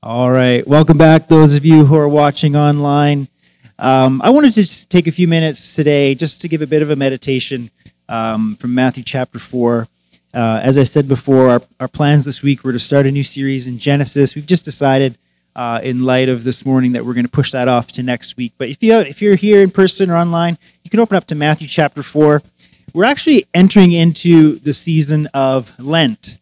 All right. Welcome back, those of you who are watching online. Um, I wanted to take a few minutes today just to give a bit of a meditation um, from Matthew chapter 4. Uh, as I said before, our, our plans this week were to start a new series in Genesis. We've just decided, uh, in light of this morning, that we're going to push that off to next week. But if, you, if you're here in person or online, you can open up to Matthew chapter 4. We're actually entering into the season of Lent.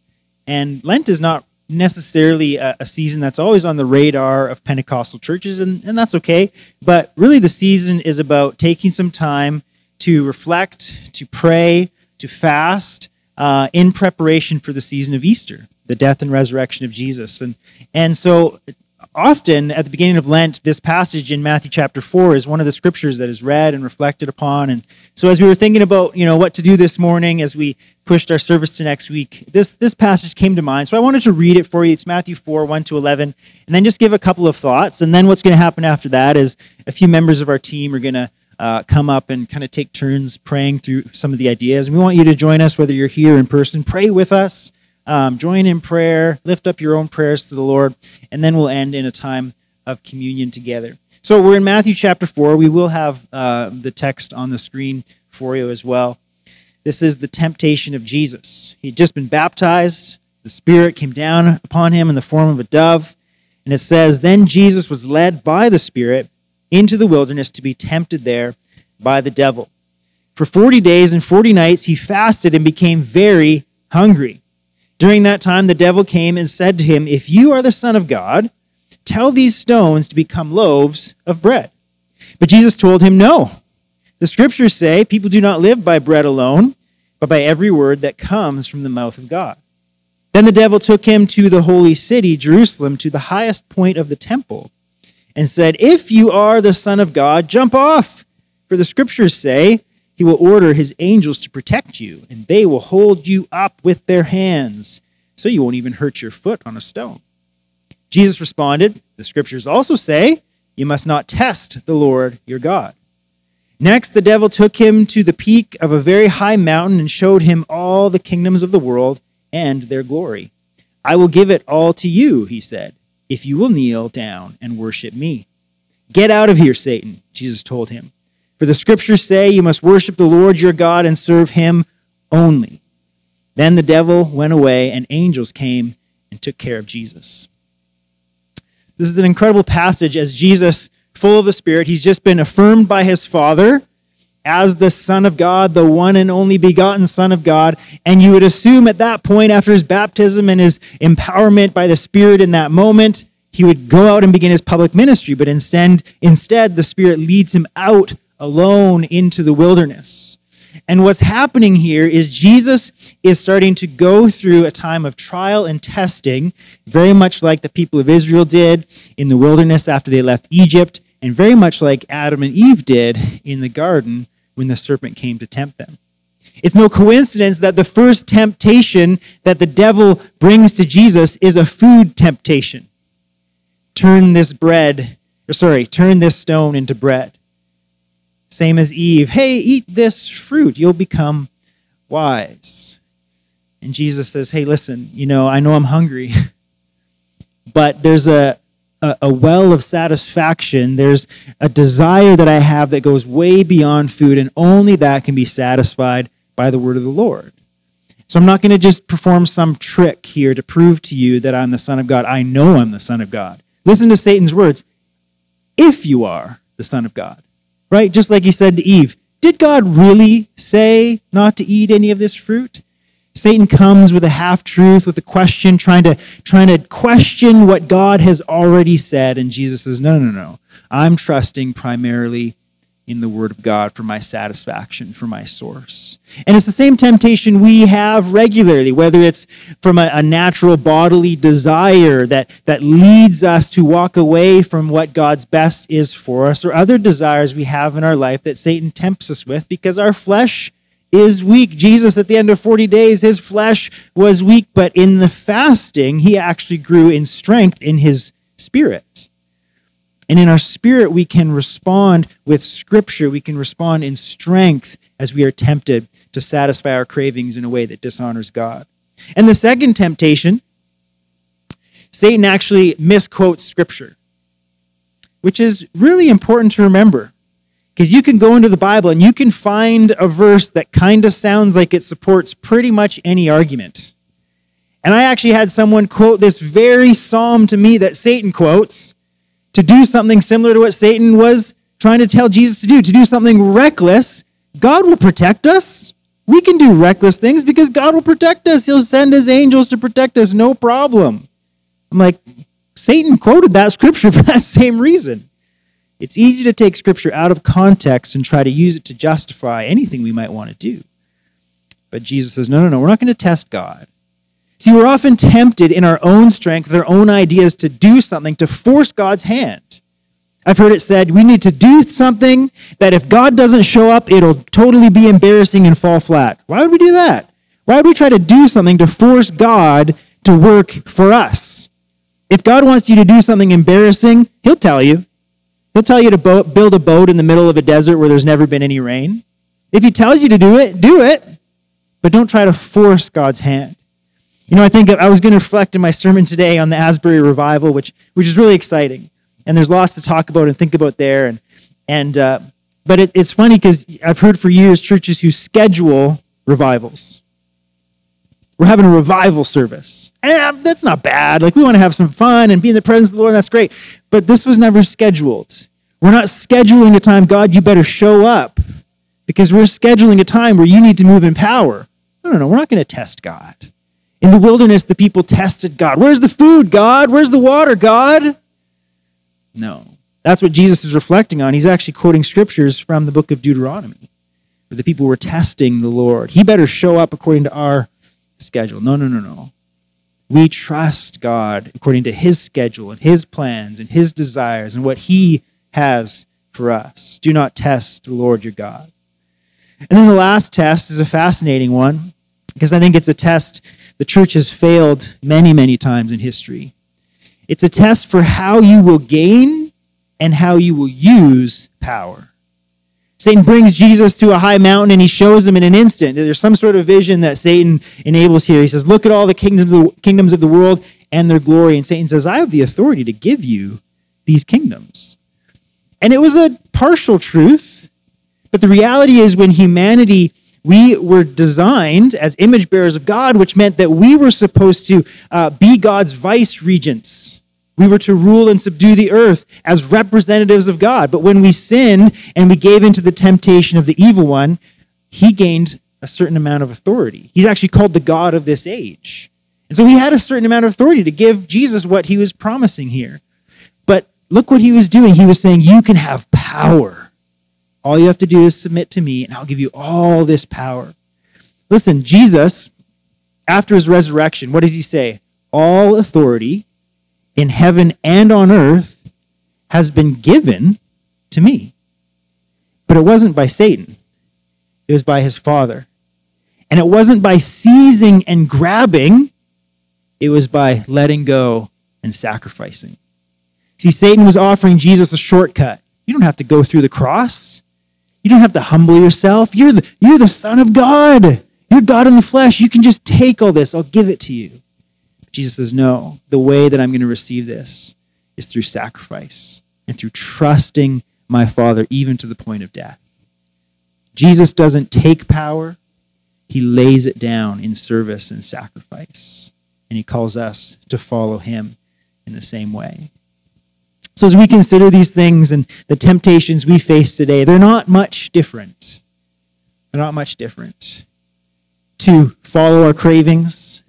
And Lent is not necessarily a, a, season that's always on the radar of Pentecostal churches, and, and that's okay. But really, the season is about taking some time to reflect, to pray, to fast uh, in preparation for the season of Easter, the death and resurrection of Jesus. And, and so, often at the beginning of Lent, this passage in Matthew chapter 4 is one of the scriptures that is read and reflected upon. And so as we were thinking about, you know, what to do this morning as we pushed our service to next week, this, this passage came to mind. So I wanted to read it for you. It's Matthew 4, 1 to 11, and then just give a couple of thoughts. And then what's going to happen after that is a few members of our team are going to uh, come up and kind of take turns praying through some of the ideas. And we want you to join us, whether you're here in person, pray with us um, join in prayer, lift up your own prayers to the Lord, and then we'll end in a time of communion together. So we're in Matthew chapter 4. We will have uh, the text on the screen for you as well. This is the temptation of Jesus. He'd just been baptized, the Spirit came down upon him in the form of a dove. And it says, Then Jesus was led by the Spirit into the wilderness to be tempted there by the devil. For 40 days and 40 nights he fasted and became very hungry. During that time, the devil came and said to him, If you are the Son of God, tell these stones to become loaves of bread. But Jesus told him, No. The scriptures say, People do not live by bread alone, but by every word that comes from the mouth of God. Then the devil took him to the holy city, Jerusalem, to the highest point of the temple, and said, If you are the Son of God, jump off. For the scriptures say, he will order his angels to protect you, and they will hold you up with their hands, so you won't even hurt your foot on a stone. Jesus responded, The scriptures also say, You must not test the Lord your God. Next, the devil took him to the peak of a very high mountain and showed him all the kingdoms of the world and their glory. I will give it all to you, he said, if you will kneel down and worship me. Get out of here, Satan, Jesus told him. For the scriptures say, You must worship the Lord your God and serve him only. Then the devil went away, and angels came and took care of Jesus. This is an incredible passage as Jesus, full of the Spirit, he's just been affirmed by his Father as the Son of God, the one and only begotten Son of God. And you would assume at that point, after his baptism and his empowerment by the Spirit in that moment, he would go out and begin his public ministry. But instead, instead the Spirit leads him out alone into the wilderness. And what's happening here is Jesus is starting to go through a time of trial and testing, very much like the people of Israel did in the wilderness after they left Egypt, and very much like Adam and Eve did in the garden when the serpent came to tempt them. It's no coincidence that the first temptation that the devil brings to Jesus is a food temptation. Turn this bread, or sorry, turn this stone into bread. Same as Eve. Hey, eat this fruit. You'll become wise. And Jesus says, Hey, listen, you know, I know I'm hungry, but there's a, a, a, well of satisfaction. There's a desire that I have that goes way beyond food, and only that can be satisfied by the word of the Lord. So I'm not going to just perform some trick here to prove to you that I'm the Son of God. I know I'm the Son of God. Listen to Satan's words if you are the Son of God right? Just like he said to Eve, did God really say not to eat any of this fruit? Satan comes with a half truth, with a question, trying to, trying to question what God has already said. And Jesus says, No, no, no. I'm trusting primarily in the Word of God for my satisfaction, for my source. And it's the same temptation we have regularly, whether it's from a, a, natural bodily desire that, that leads us to walk away from what God's best is for us, or other desires we have in our life that Satan tempts us with because our flesh is weak. Jesus, at the end of 40 days, his flesh was weak, but in the fasting, he actually grew in strength in his spirit. And in our spirit, we can respond with Scripture. We can respond in strength as we are tempted to satisfy our cravings in a way that dishonors God. And the second temptation Satan actually misquotes Scripture, which is really important to remember. Because you can go into the Bible and you can find a verse that kind of sounds like it supports pretty much any argument. And I actually had someone quote this very psalm to me that Satan quotes to do something similar to what Satan was trying to tell Jesus to do, to do something reckless. God will protect us. We can do reckless things because God will protect us. He'll send his angels to protect us, no problem. I'm like, Satan quoted that scripture for that same reason. It's easy to take scripture out of context and try to use it to justify anything we might want to do. But Jesus says, no, no, no, we're not going to test God. See, we're often tempted in our own strength, our own ideas, to do something to force God's hand. I've heard it said we need to do something that if God doesn't show up, it'll totally be embarrassing and fall flat. Why would we do that? Why would we try to do something to force God to work for us? If God wants you to do something embarrassing, He'll tell you. He'll tell you to bo- build a boat in the middle of a desert where there's never been any rain. If He tells you to do it, do it. But don't try to force God's hand. You know, I think I was going to reflect in my sermon today on the Asbury revival, which, which is really exciting. And there's lots to talk about and think about there. And, and uh, but it, it's funny because I've heard for years churches who schedule revivals. We're having a revival service. And that's not bad. Like, we want to have some fun and be in the presence of the Lord, that's great. But this was never scheduled. We're not scheduling a time, God, you better show up. Because we're scheduling a time where you need to move in power. No, no, no. We're not going to test God. In the wilderness, the people tested God. Where's the food, God? Where's the water, God? No. That's what Jesus is reflecting on. He's actually quoting scriptures from the book of Deuteronomy, where the people were testing the Lord. He better show up according to our schedule. No, no, no, no. We trust God according to his schedule and his plans and his desires and what he has for us. Do not test the Lord your God. And then the last test is a fascinating one because I think it's a test the church has failed many, many times in history. It's a test for how you will gain and how you will use power. Satan brings Jesus to a high mountain and he shows him in an instant. There's some sort of vision that Satan enables here. He says, Look at all the kingdoms of the, kingdoms of the world and their glory. And Satan says, I have the authority to give you these kingdoms. And it was a partial truth, but the reality is when humanity we were designed as image bearers of God, which meant that we were supposed to uh, be God's vice regents. We were to rule and subdue the earth as representatives of God. But when we sinned and we gave into the temptation of the evil one, he gained a certain amount of authority. He's actually called the God of this age. And so he had a certain amount of authority to give Jesus what he was promising here. But look what he was doing. He was saying, You can have power all you have to do is submit to me, and I'll give you all this power. Listen, Jesus, after his resurrection, what does he say? All authority in heaven and on earth has been given to me. But it wasn't by Satan, it was by his Father. And it wasn't by seizing and grabbing, it was by letting go and sacrificing. See, Satan was offering Jesus a shortcut. You don't have to go through the cross. You don't have to humble yourself. You're the, you're the Son of God. You're God in the flesh. You can just take all this. I'll give it to you. Jesus says, No, the way that I'm going to receive this is through sacrifice and through trusting my Father, even to the point of death. Jesus doesn't take power, he lays it down in service and sacrifice. And he calls us to follow him in the same way. So, as we consider these things and the temptations we face today, they're not much different. They're not much different. To follow our cravings,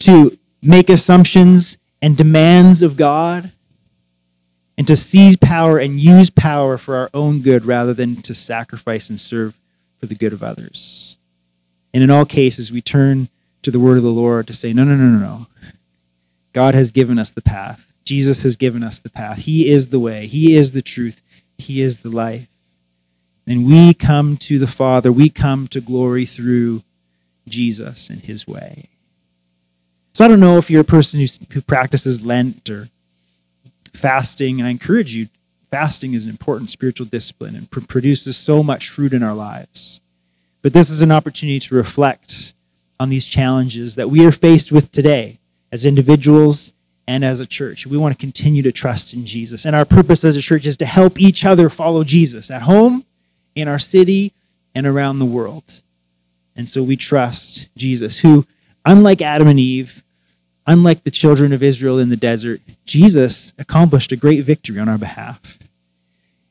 to make assumptions and demands of God, and to seize power and use power for our own good rather than to sacrifice and serve for the good of others. And in all cases, we turn to the word of the Lord to say, no, no, no, no, no. God has given us the path. Jesus has given us the path. He is the way, He is the truth, He is the life. And we come to the Father, we come to glory through Jesus and His way. So I don't know if you're a person who practices Lent or fasting, and I encourage you, fasting is an important spiritual discipline and pr- produces so much fruit in our lives. But this is an opportunity to reflect on these challenges that we are faced with today as individuals and as a church. We want to continue to trust in Jesus. And our purpose as a church is to help each other follow Jesus at home, in our city, and around the world. And so we trust Jesus, who, unlike Adam and Eve, unlike the children of Israel in the desert, Jesus accomplished a great victory on our behalf.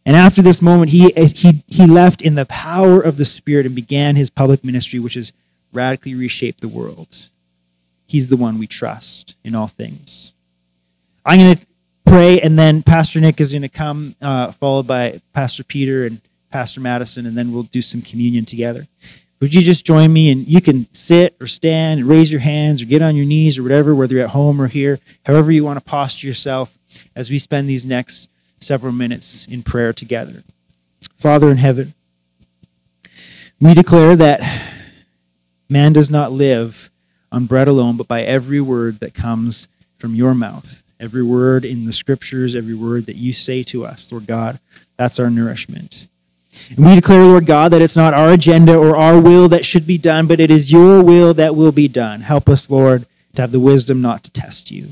And after this moment, he, he, he left in the power of the Spirit and began his public ministry, which has radically reshaped the world. He's the one we trust in all things. I'm going to pray, and then Pastor Nick is going to come, uh, followed by Pastor Peter and Pastor Madison, and then we'll do some communion together. Would you just join me? And you can sit or stand and raise your hands or get on your knees or whatever, whether you're at home or here, however you want to posture yourself as we spend these next several minutes in prayer together. Father in heaven, we declare that man does not live on bread alone, but by every word that comes from your mouth. Every word in the scriptures, every word that you say to us, Lord God, that's our nourishment. And we declare, Lord God, that it's not our agenda or our will that should be done, but it is your will that will be done. Help us, Lord, to have the wisdom not to test you.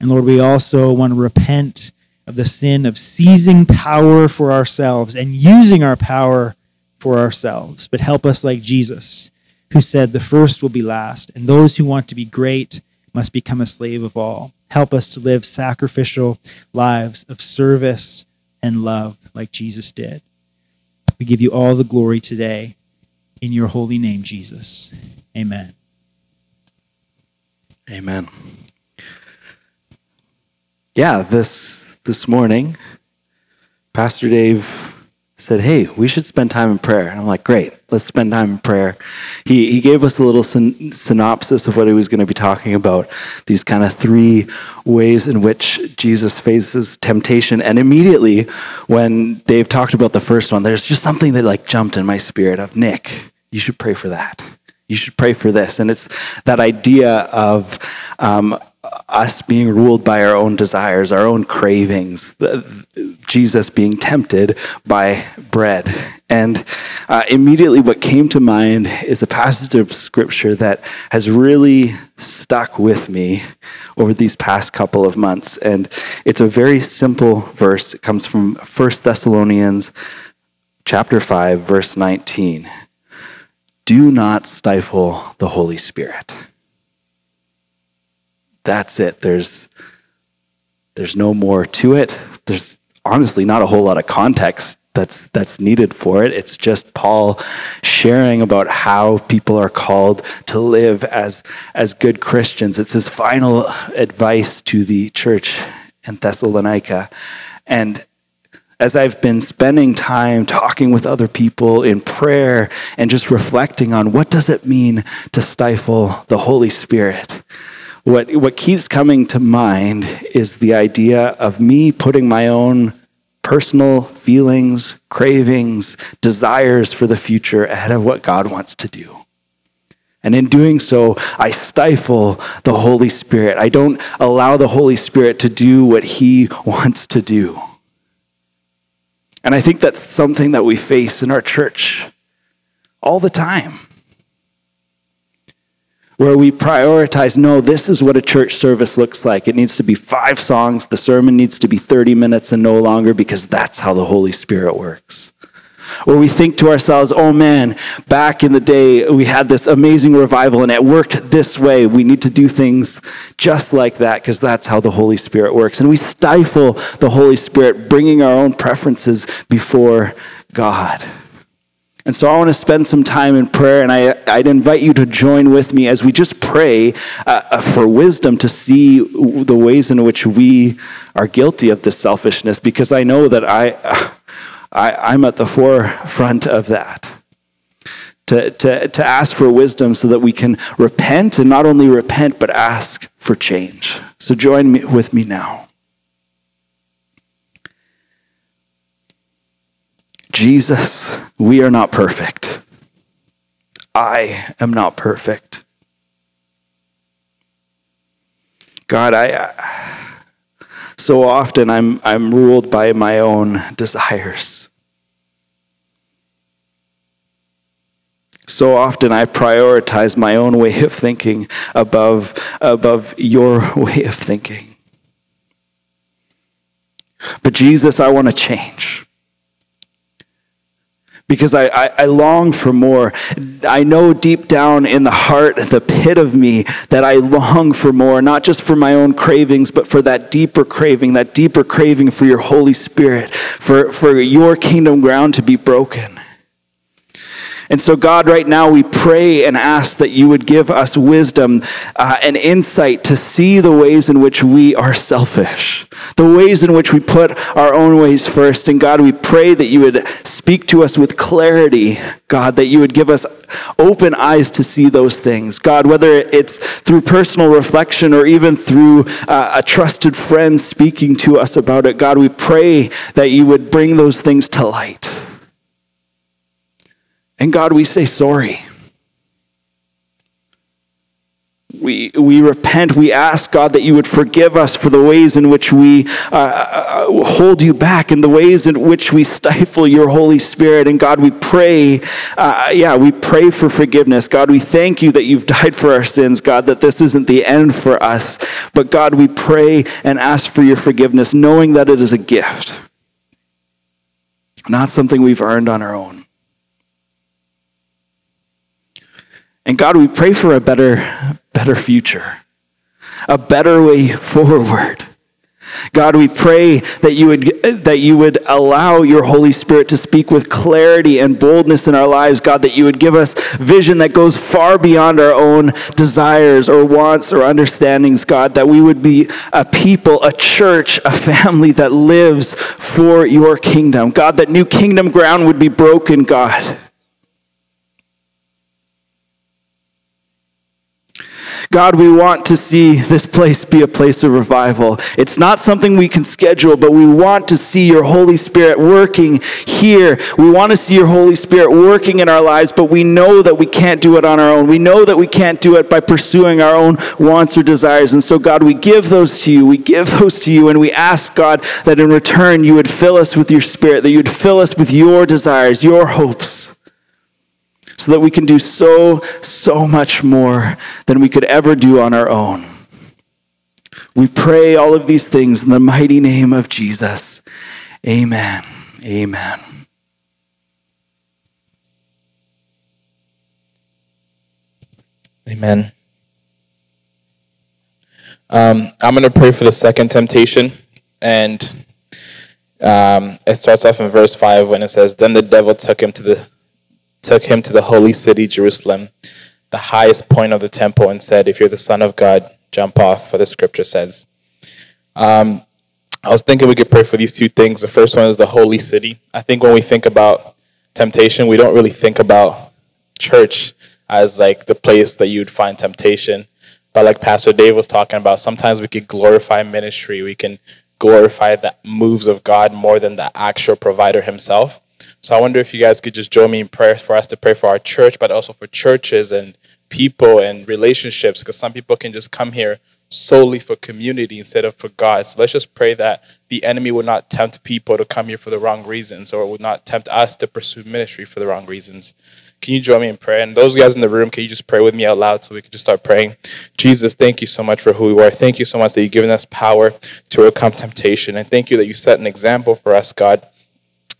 And Lord, we also want to repent of the sin of seizing power for ourselves and using our power for ourselves. But help us like Jesus, who said, The first will be last, and those who want to be great must become a slave of all. Help us to live sacrificial lives of service and love like Jesus did. We give you all the glory today in your holy name, Jesus. Amen. Amen. Yeah, this this morning, Pastor Dave said, Hey, we should spend time in prayer. And I'm like, Great, let's spend time in prayer. He, he gave us a little syn- synopsis of what he was going to be talking about these kind of three ways in which Jesus faces temptation. And immediately, when Dave talked about the first one, there's just something that like jumped in my spirit of Nick, you should pray for that. You should pray for this. And it's that idea of, um, us being ruled by our own desires, our own cravings, the, Jesus being tempted by bread. And uh, immediately, what came to mind is a passage of scripture that has really stuck with me over these past couple of months. And it's a very simple verse. It comes from 1 Thessalonians chapter 5, verse 19. Do not stifle the Holy Spirit that's it. There's there's no more to it. There's honestly not a whole lot of context that's that's needed for it. It's just Paul sharing about how people are called to live as as good Christians. It's his final advice to the church in Thessalonica. And as I've been spending time talking with other people in prayer and just reflecting on what does it mean to stifle the Holy Spirit? What, what keeps coming to mind is the idea of me putting my own personal feelings, cravings, desires for the future ahead of what God wants to do. And in doing so, I stifle the Holy Spirit. I don't allow the Holy Spirit to do what He wants to do. And I think that's something that we face in our church all the time where we prioritize no, this is what a church service looks like. It needs to be five songs, the sermon needs to be 30 minutes and no longer because that's how the Holy Spirit works. Or we think to ourselves, oh man, back in the day we had this amazing revival and it worked this way. We need to do things just like that because that's how the Holy Spirit works. And we stifle the Holy Spirit, bringing our own preferences before God. And so I want to spend some time in prayer, and I, I'd invite you to join with me as we just pray uh, uh, for wisdom to see the ways in which we are guilty of this selfishness, because I know that I, I, I'm at the forefront of that. To, to, to ask for wisdom so that we can repent, and not only repent, but ask for change. So join me, with me now. Jesus, we are not perfect. I am not perfect. God, I so often I'm I'm ruled by my own desires. So often I prioritize my own way of thinking above, above your way of thinking. But Jesus, I want to change because I, I, I, long for more. I know deep down in the heart, the pit of me, that I long for more, not just for my own cravings, but for that deeper craving, that deeper craving for your Holy Spirit, for, for your kingdom ground to be broken. And so, God, right now we pray and ask that you would give us wisdom uh, and insight to see the ways in which we are selfish, the ways in which we put our own ways first. And God, we pray that you would speak to us with clarity, God, that you would give us open eyes to see those things. God, whether it's through personal reflection or even through uh, a trusted friend speaking to us about it, God, we pray that you would bring those things to light. And God, we say sorry. We, we repent. We ask, God, that you would forgive us for the ways in which we uh, uh, hold you back and the ways in which we stifle your Holy Spirit. And God, we pray, uh, yeah, we pray for forgiveness. God, we thank you that you've died for our sins, God, that this isn't the end for us. But God, we pray and ask for your forgiveness, knowing that it is a gift, not something we've earned on our own. And God, we pray for a better, better future, a better way forward. God, we pray that you would that you would allow your Holy Spirit to speak with clarity and boldness in our lives, God, that you would give us vision that goes far beyond our own desires or wants or understandings, God, that we would be a people, a church, a family that lives for your kingdom. God, that new kingdom ground would be broken, God. God, we want to see this place be a place of revival. It's not something we can schedule, but we want to see your Holy Spirit working here. We want to see your Holy Spirit working in our lives, but we know that we can't do it on our own. We know that we can't do it by pursuing our own wants or desires. And so, God, we give those to you. We give those to you, and we ask, God, that in return you would fill us with your Spirit, that you would fill us with your desires, your hopes so that we can do so, so much more than we could ever do on our own. We pray all of these things in the mighty name of Jesus. Amen. Amen. Amen. Um, I'm going to pray for the second temptation. And um, it starts off in verse 5 when it says, Then the devil took him to the took him to the holy city, Jerusalem, the highest point of the temple, and said, If you're the Son of God, jump off, for the scripture says. Um, I was thinking we could pray for these two things. The first one is the holy city. I think when we think about temptation, we don't really think about church as like the place that you'd find temptation. But like Pastor Dave was talking about, sometimes we could glorify ministry. We can glorify the moves of God more than the actual provider himself. So I wonder if you guys could just join me in prayer for us to pray for our church, but also for churches and people and relationships, because some people can just come here solely for community instead of for God. So let's just pray that the enemy would not tempt people to come here for the wrong reasons or it would not tempt us to pursue ministry for the wrong reasons. Can you join me in prayer? And those guys in the room, can you just pray with me out loud so we can just start praying? Jesus, thank you so much for who you are. Thank you so much that you've given us power to overcome temptation. And thank you that you set an example for us, God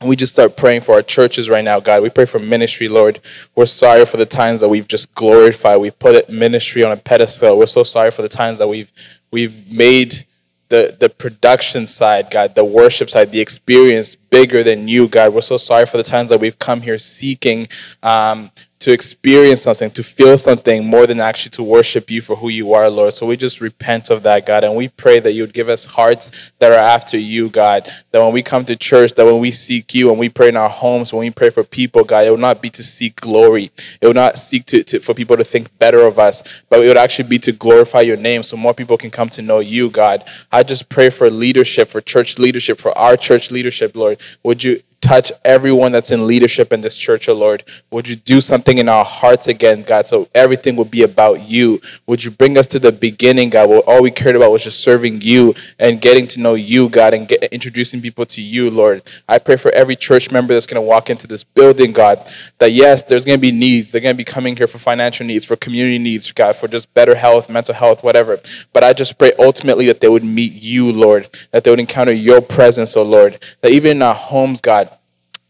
we just start praying for our churches right now, God. We pray for ministry, Lord. We're sorry for the times that we've just glorified. We've put it, ministry on a pedestal. We're so sorry for the times that we've we've made the, the production side, God, the worship side, the experience bigger than you, God. We're so sorry for the times that we've come here seeking um, to experience something, to feel something more than actually to worship you for who you are, Lord. So we just repent of that, God, and we pray that you would give us hearts that are after you, God. That when we come to church, that when we seek you, and we pray in our homes, when we pray for people, God, it will not be to seek glory. It will not seek to, to for people to think better of us, but it would actually be to glorify your name so more people can come to know you, God. I just pray for leadership, for church leadership, for our church leadership, Lord. Would you touch everyone that's in leadership in this church, oh Lord? Would you do something in our hearts again, God, so everything would be about you? Would you bring us to the beginning, God, where all we cared about was just serving you and getting to know you, God, and get, introducing people to you, Lord? I pray for every church member that's going to walk into this building, God, that yes, there's going to be needs. They're going to be coming here for financial needs, for community needs, God, for just better health, mental health, whatever. But I just pray ultimately that they would meet you, Lord, that they would encounter your presence, oh Lord, that even in our homes, God,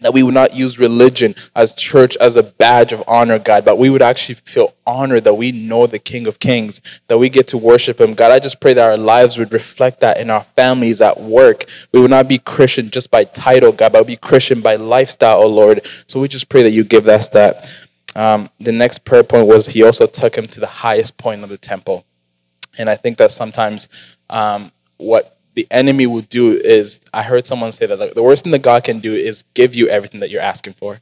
that we would not use religion as church as a badge of honor, God, but we would actually feel honored that we know the King of Kings, that we get to worship Him. God, I just pray that our lives would reflect that in our families, at work. We would not be Christian just by title, God, but be Christian by lifestyle, oh Lord. So we just pray that you give us that. Um, the next prayer point was He also took him to the highest point of the temple. And I think that sometimes um, what the enemy will do is I heard someone say that the worst thing that God can do is give you everything that you're asking for,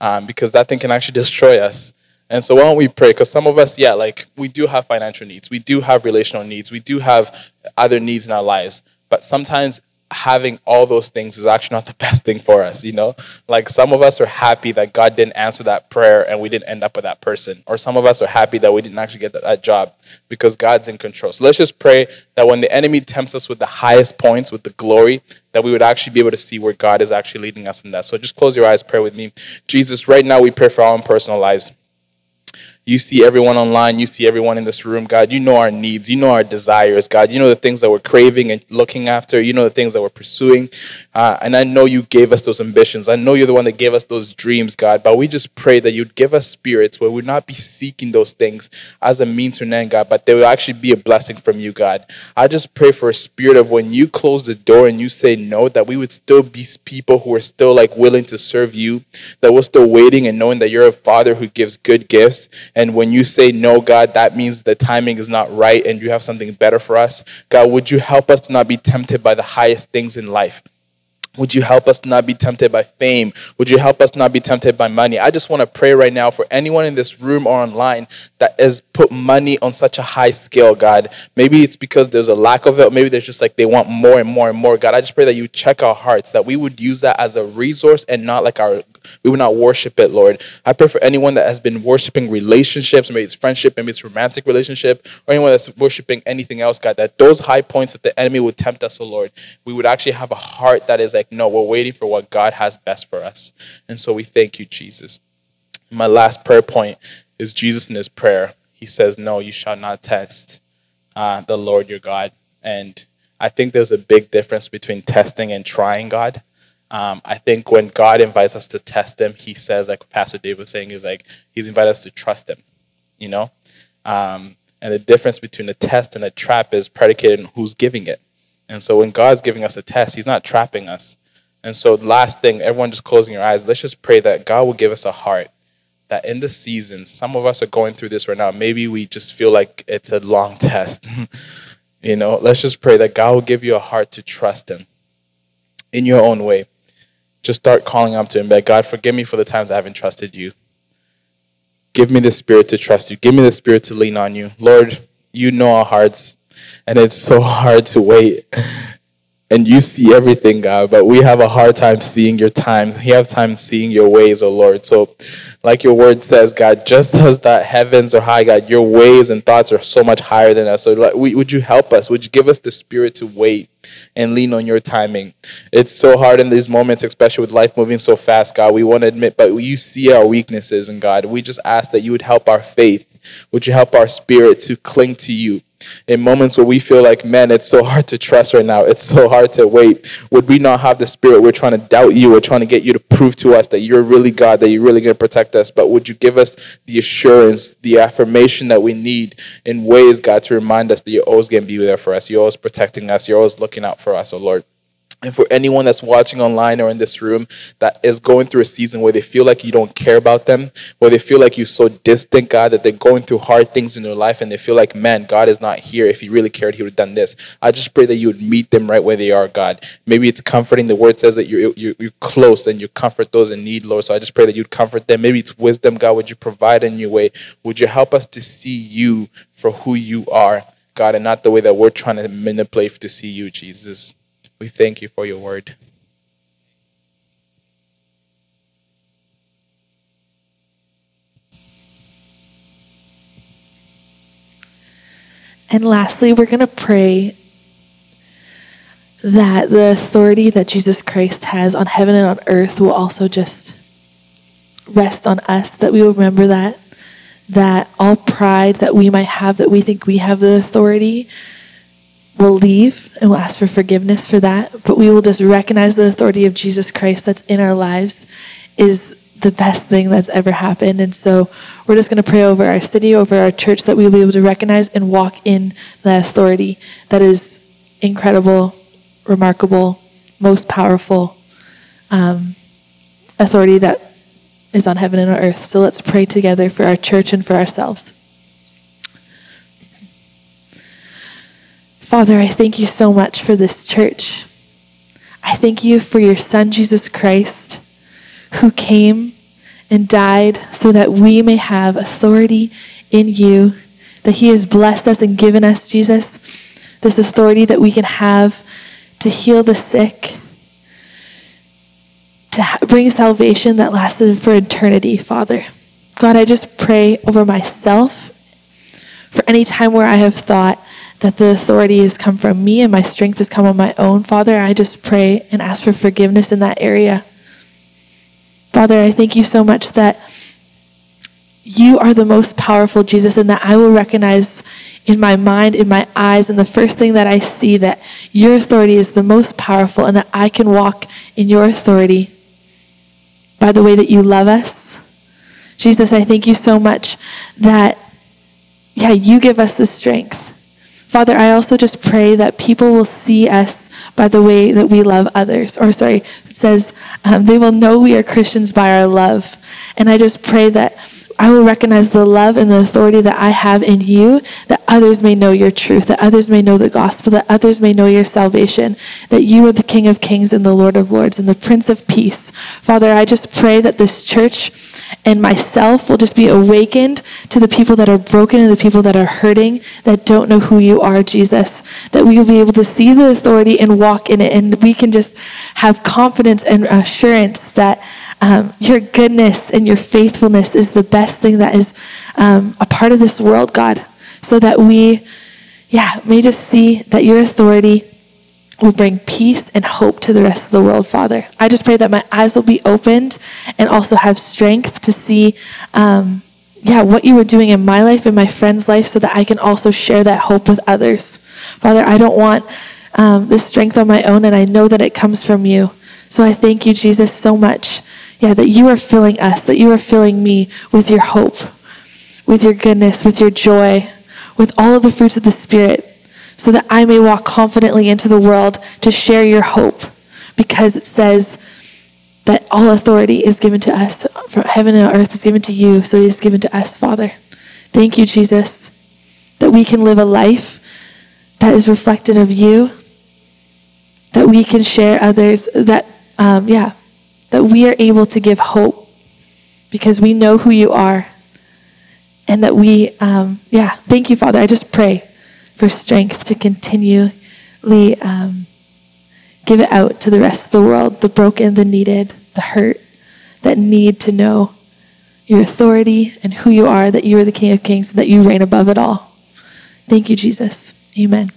um, because that thing can actually destroy us. And so why don't we pray? Because some of us, yeah, like we do have financial needs, we do have relational needs, we do have other needs in our lives, but sometimes having all those things is actually not the best thing for us, you know? Like some of us are happy that God didn't answer that prayer and we didn't end up with that person. Or some of us are happy that we didn't actually get that, that, job because God's in control. So let's just pray that when the enemy tempts us with the highest points, with the glory, that we would actually be able to see where God is actually leading us in that. So just close your eyes, pray with me. Jesus, right now we pray for our own personal lives. You see everyone online. You see everyone in this room, God. You know our needs. You know our desires, God. You know the things that we're craving and looking after. You know the things that we're pursuing. Uh, and I know you gave us those ambitions. I know you're the one that gave us those dreams, God. But we just pray that you'd give us spirits where we'd not be seeking those things as a means to an end, God, but they would actually be a blessing from you, God. I just pray for a spirit of when you close the door and you say no, that we would still be people who are still like willing to serve you, that we're still waiting and knowing that you're a father who gives good gifts and when you say no, God, that means the timing is not right and you have something better for us. God, would you help us to not be tempted by the highest things in life? Would you help us not be tempted by fame? Would you help us not be tempted by money? I just want to pray right now for anyone in this room or online that has put money on such a high scale, God. Maybe it's because there's a lack of it. Maybe there's just like they want more and more and more. God, I just pray that you check our hearts, that we would use that as a resource and not like our we would not worship it, Lord. I pray for anyone that has been worshiping relationships, maybe it's friendship, maybe it's romantic relationship, or anyone that's worshiping anything else, God, that those high points that the enemy would tempt us, oh Lord, we would actually have a heart that is like, no, we're waiting for what God has best for us. And so we thank you, Jesus. My last prayer point is Jesus in his prayer. He says, No, you shall not test uh, the Lord your God. And I think there's a big difference between testing and trying God. Um, I think when God invites us to test Him, He says, like Pastor Dave was saying, is like He's invited us to trust Him. You know, um, and the difference between a test and a trap is predicated on who's giving it. And so when God's giving us a test, He's not trapping us. And so, last thing, everyone just closing your eyes, let's just pray that God will give us a heart that in the season, some of us are going through this right now. Maybe we just feel like it's a long test. you know, let's just pray that God will give you a heart to trust Him in your own way just start calling up to him that God, forgive me for the times I haven't trusted you. Give me the spirit to trust you. Give me the spirit to lean on you. Lord, you know our hearts, and it's so hard to wait. And you see everything, God, but we have a hard time seeing your times. We have time seeing your ways, oh Lord. So, like your word says, God, just as that heavens are high, God, your ways and thoughts are so much higher than us. So, like, would you help us? Would you give us the spirit to wait? And lean on your timing. It's so hard in these moments, especially with life moving so fast, God. We want to admit, but you see our weaknesses, and God, we just ask that you would help our faith. Would you help our spirit to cling to you? In moments where we feel like, man, it's so hard to trust right now. It's so hard to wait. Would we not have the spirit? We're trying to doubt you. We're trying to get you to prove to us that you're really God, that you're really going to protect us. But would you give us the assurance, the affirmation that we need in ways, God, to remind us that you're always going to be there for us. You're always protecting us. You're always looking out for us, oh Lord. And for anyone that's watching online or in this room that is going through a season where they feel like you don't care about them, where they feel like you're so distant, God, that they're going through hard things in their life and they feel like, man, God is not here. If He really cared, He would have done this. I just pray that you would meet them right where they are, God. Maybe it's comforting. The word says that you're, you're, you're close and you comfort those in need, Lord. So I just pray that you'd comfort them. Maybe it's wisdom, God. Would you provide a new way? Would you help us to see you for who you are, God, and not the way that we're trying to manipulate to see you, Jesus? We thank you for your word. And lastly, we're going to pray that the authority that Jesus Christ has on heaven and on earth will also just rest on us, that we will remember that, that all pride that we might have, that we think we have the authority, will leave and we'll ask for forgiveness for that. But we will just recognize the authority of Jesus Christ that's in our lives is the best thing that's ever happened. And so we're just going to pray over our city, over our church, that we will be able to recognize and walk in the authority that is incredible remarkable, most powerful um, authority that is on heaven and on earth. So let's pray together for our church and for ourselves. Father, I thank you so much for this church. I thank you for your Son, Jesus Christ, who came and died so that we may have authority in you, that he has blessed us and given us, Jesus, this authority that we can have to heal the sick, to bring salvation that lasted for eternity, Father. God, I just pray over myself for any time where I have thought that the authority has come from me and my strength has come on my own, Father. I just pray and ask for forgiveness in that area. Father, I thank you so much that you are the most powerful, Jesus, and that I will recognize in my mind, in my eyes, and the first thing that I see that your authority is the most powerful and that I can walk in your authority by the way that you love us. Jesus, I thank you so much that, yeah, you give us the strength. Father, I also just pray that people will see us by the way that we love others. Or, sorry, it says um, they will know we are Christians by our love. And I just pray that I will recognize the love and the authority that I have in you, that others may know your truth, that others may know the gospel, that others may know your salvation, that you are the King of kings and the Lord of lords and the Prince of peace. Father, I just pray that this church and myself will just be awakened to the people that are broken and the people that are hurting, that don't know who you are, Jesus. That we will be able to see the authority and walk in it, and we can just have confidence and assurance that um, your goodness and your faithfulness is the best thing that is um, a part of this world, God, so that we, yeah, may just see that your authority will bring peace and hope to the rest of the world, Father. I just pray that my eyes will be opened and also have strength to see, um, yeah, what you were doing in my life and my friend's life so that I can also share that hope with others. Father, I don't want um, this strength on my own, and I know that it comes from you. So I thank you, Jesus, so much yeah, that you are filling us, that you are filling me with your hope, with your goodness, with your joy, with all of the fruits of the Spirit, so that I may walk confidently into the world to share your hope, because it says that all authority is given to us, from heaven and earth is given to you, so it is given to us, Father. Thank you, Jesus, that we can live a life that is reflected of you, that we can share others, that, um, yeah, that we are able to give hope because we know who you are. And that we, um, yeah, thank you, Father. I just pray for strength to continually um, give it out to the rest of the world the broken, the needed, the hurt that need to know your authority and who you are, that you are the King of Kings, and that you reign above it all. Thank you, Jesus. Amen.